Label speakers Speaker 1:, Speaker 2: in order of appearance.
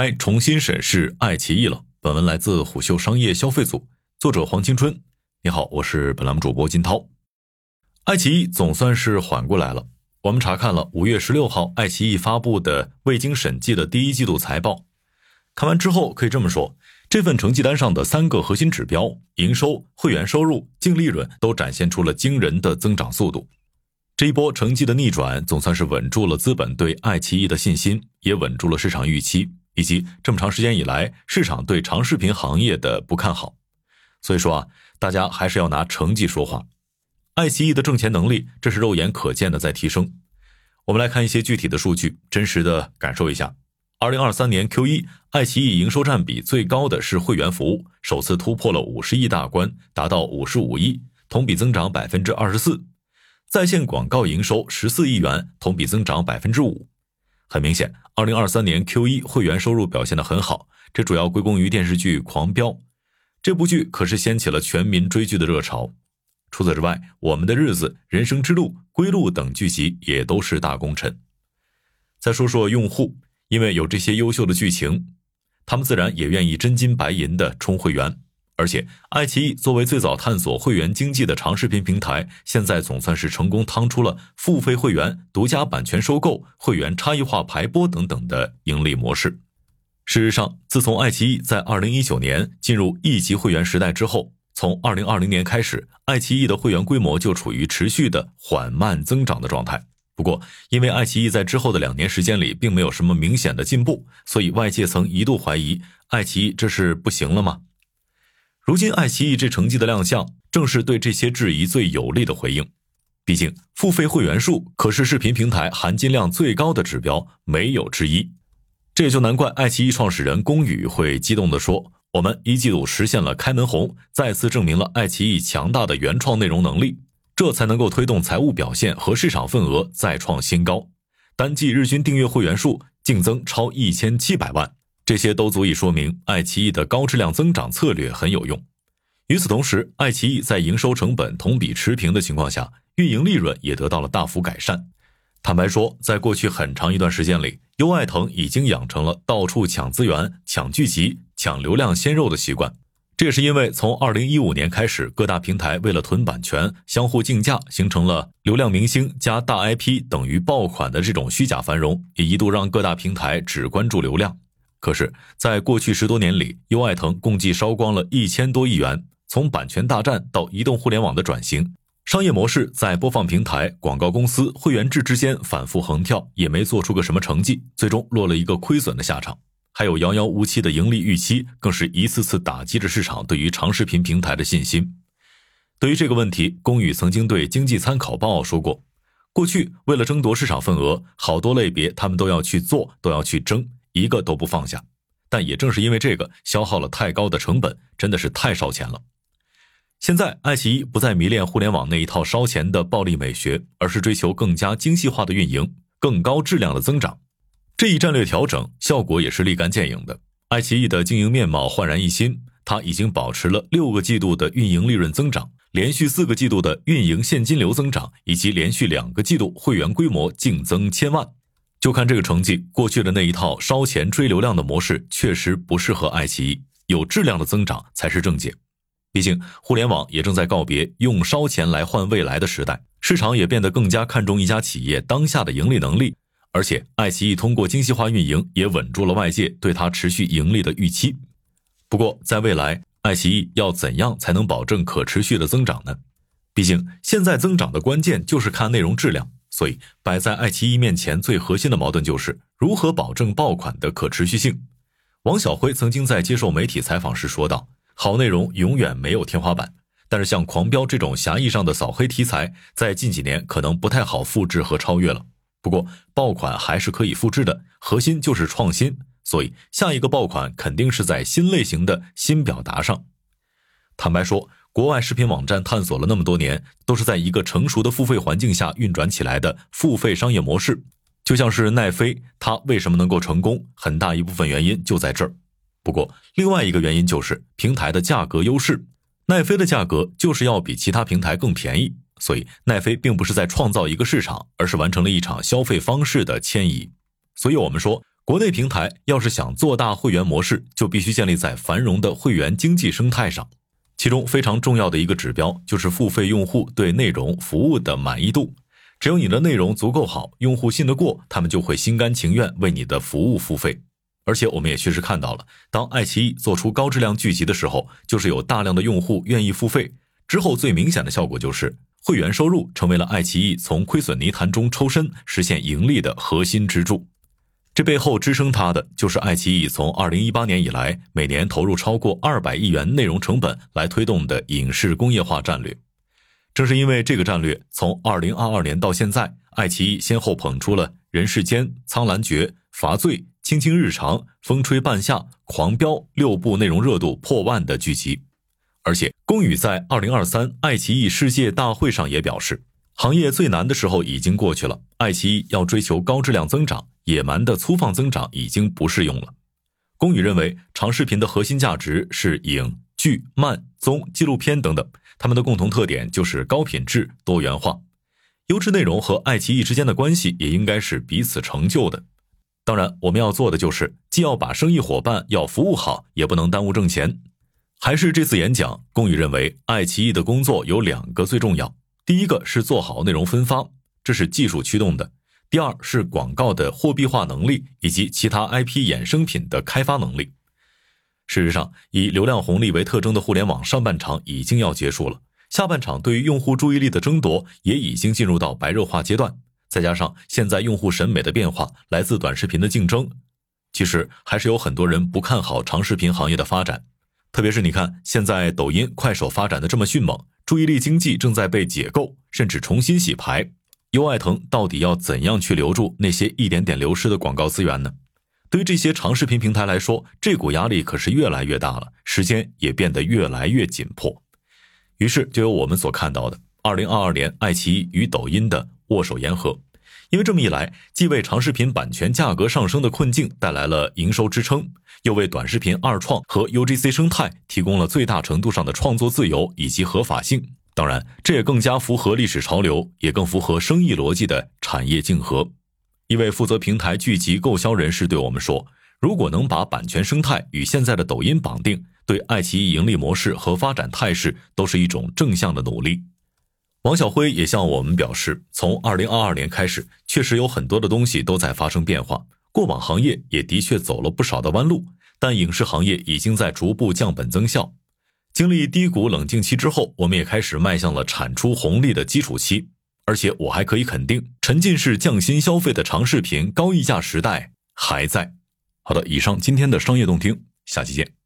Speaker 1: 该重新审视爱奇艺了。本文来自虎嗅商业消费组，作者黄青春。你好，我是本栏目主播金涛。爱奇艺总算是缓过来了。我们查看了五月十六号爱奇艺发布的未经审计的第一季度财报，看完之后可以这么说，这份成绩单上的三个核心指标——营收、会员收入、净利润，都展现出了惊人的增长速度。这一波成绩的逆转，总算是稳住了资本对爱奇艺的信心，也稳住了市场预期。以及这么长时间以来，市场对长视频行业的不看好，所以说啊，大家还是要拿成绩说话。爱奇艺的挣钱能力，这是肉眼可见的在提升。我们来看一些具体的数据，真实的感受一下。二零二三年 Q 一，爱奇艺营收占比最高的是会员服务，首次突破了五十亿大关，达到五十五亿，同比增长百分之二十四。在线广告营收十四亿元，同比增长百分之五。很明显，二零二三年 Q 一会员收入表现的很好，这主要归功于电视剧《狂飙》。这部剧可是掀起了全民追剧的热潮。除此之外，《我们的日子》《人生之路》《归路》等剧集也都是大功臣。再说说用户，因为有这些优秀的剧情，他们自然也愿意真金白银的充会员。而且，爱奇艺作为最早探索会员经济的长视频平台，现在总算是成功趟出了付费会员、独家版权收购、会员差异化排播等等的盈利模式。事实上，自从爱奇艺在二零一九年进入亿级会员时代之后，从二零二零年开始，爱奇艺的会员规模就处于持续的缓慢增长的状态。不过，因为爱奇艺在之后的两年时间里并没有什么明显的进步，所以外界曾一度怀疑爱奇艺这是不行了吗？如今，爱奇艺这成绩的亮相，正是对这些质疑最有力的回应。毕竟，付费会员数可是视频平台含金量最高的指标，没有之一。这也就难怪爱奇艺创始人龚宇会激动地说：“我们一季度实现了开门红，再次证明了爱奇艺强大的原创内容能力，这才能够推动财务表现和市场份额再创新高。单季日均订阅会员数净增超一千七百万。”这些都足以说明爱奇艺的高质量增长策略很有用。与此同时，爱奇艺在营收成本同比持平的情况下，运营利润也得到了大幅改善。坦白说，在过去很长一段时间里，优爱腾已经养成了到处抢资源、抢剧集、抢流量鲜肉的习惯。这也是因为从二零一五年开始，各大平台为了囤版权，相互竞价，形成了流量明星加大 IP 等于爆款的这种虚假繁荣，也一度让各大平台只关注流量。可是，在过去十多年里，优爱腾共计烧光了一千多亿元。从版权大战到移动互联网的转型，商业模式在播放平台、广告公司、会员制之间反复横跳，也没做出个什么成绩，最终落了一个亏损的下场。还有遥遥无期的盈利预期，更是一次次打击着市场对于长视频平台的信心。对于这个问题，龚宇曾经对《经济参考报》说过：过去为了争夺市场份额，好多类别他们都要去做，都要去争。一个都不放下，但也正是因为这个，消耗了太高的成本，真的是太烧钱了。现在，爱奇艺不再迷恋互联网那一套烧钱的暴利美学，而是追求更加精细化的运营，更高质量的增长。这一战略调整效果也是立竿见影的。爱奇艺的经营面貌焕然一新，它已经保持了六个季度的运营利润增长，连续四个季度的运营现金流增长，以及连续两个季度会员规模净增千万。就看这个成绩，过去的那一套烧钱追流量的模式确实不适合爱奇艺，有质量的增长才是正解。毕竟，互联网也正在告别用烧钱来换未来的时代，市场也变得更加看重一家企业当下的盈利能力。而且，爱奇艺通过精细化运营，也稳住了外界对它持续盈利的预期。不过，在未来，爱奇艺要怎样才能保证可持续的增长呢？毕竟，现在增长的关键就是看内容质量。所以，摆在爱奇艺面前最核心的矛盾就是如何保证爆款的可持续性。王小辉曾经在接受媒体采访时说道：“好内容永远没有天花板，但是像《狂飙》这种狭义上的扫黑题材，在近几年可能不太好复制和超越了。不过，爆款还是可以复制的，核心就是创新。所以，下一个爆款肯定是在新类型的新表达上。坦白说。”国外视频网站探索了那么多年，都是在一个成熟的付费环境下运转起来的付费商业模式。就像是奈飞，它为什么能够成功？很大一部分原因就在这儿。不过，另外一个原因就是平台的价格优势。奈飞的价格就是要比其他平台更便宜，所以奈飞并不是在创造一个市场，而是完成了一场消费方式的迁移。所以我们说，国内平台要是想做大会员模式，就必须建立在繁荣的会员经济生态上。其中非常重要的一个指标就是付费用户对内容服务的满意度。只有你的内容足够好，用户信得过，他们就会心甘情愿为你的服务付费。而且我们也确实看到了，当爱奇艺做出高质量剧集的时候，就是有大量的用户愿意付费。之后最明显的效果就是会员收入成为了爱奇艺从亏损泥潭中抽身、实现盈利的核心支柱。这背后支撑它的，就是爱奇艺从二零一八年以来每年投入超过二百亿元内容成本来推动的影视工业化战略。正是因为这个战略，从二零二二年到现在，爱奇艺先后捧出了《人世间》《苍兰诀》《罚罪》《卿卿日常》《风吹半夏》《狂飙》六部内容热度破万的剧集。而且，龚宇在二零二三爱奇艺世界大会上也表示，行业最难的时候已经过去了，爱奇艺要追求高质量增长。野蛮的粗放增长已经不适用了。龚宇认为，长视频的核心价值是影、剧、漫、综、纪录片等等，它们的共同特点就是高品质、多元化。优质内容和爱奇艺之间的关系也应该是彼此成就的。当然，我们要做的就是既要把生意伙伴要服务好，也不能耽误挣钱。还是这次演讲，龚宇认为，爱奇艺的工作有两个最重要：第一个是做好内容分发，这是技术驱动的。第二是广告的货币化能力以及其他 IP 衍生品的开发能力。事实上，以流量红利为特征的互联网上半场已经要结束了，下半场对于用户注意力的争夺也已经进入到白热化阶段。再加上现在用户审美的变化，来自短视频的竞争，其实还是有很多人不看好长视频行业的发展。特别是你看，现在抖音、快手发展的这么迅猛，注意力经济正在被解构，甚至重新洗牌。优爱腾到底要怎样去留住那些一点点流失的广告资源呢？对于这些长视频平台来说，这股压力可是越来越大了，时间也变得越来越紧迫。于是就有我们所看到的，二零二二年爱奇艺与抖音的握手言和。因为这么一来，既为长视频版权价格上升的困境带来了营收支撑，又为短视频二创和 UGC 生态提供了最大程度上的创作自由以及合法性。当然，这也更加符合历史潮流，也更符合生意逻辑的产业竞合。一位负责平台聚集购销人士对我们说：“如果能把版权生态与现在的抖音绑定，对爱奇艺盈利模式和发展态势都是一种正向的努力。”王小辉也向我们表示，从二零二二年开始，确实有很多的东西都在发生变化，过往行业也的确走了不少的弯路，但影视行业已经在逐步降本增效。经历低谷冷静期之后，我们也开始迈向了产出红利的基础期，而且我还可以肯定，沉浸式降薪消费的长视频高溢价时代还在。好的，以上今天的商业动听，下期见。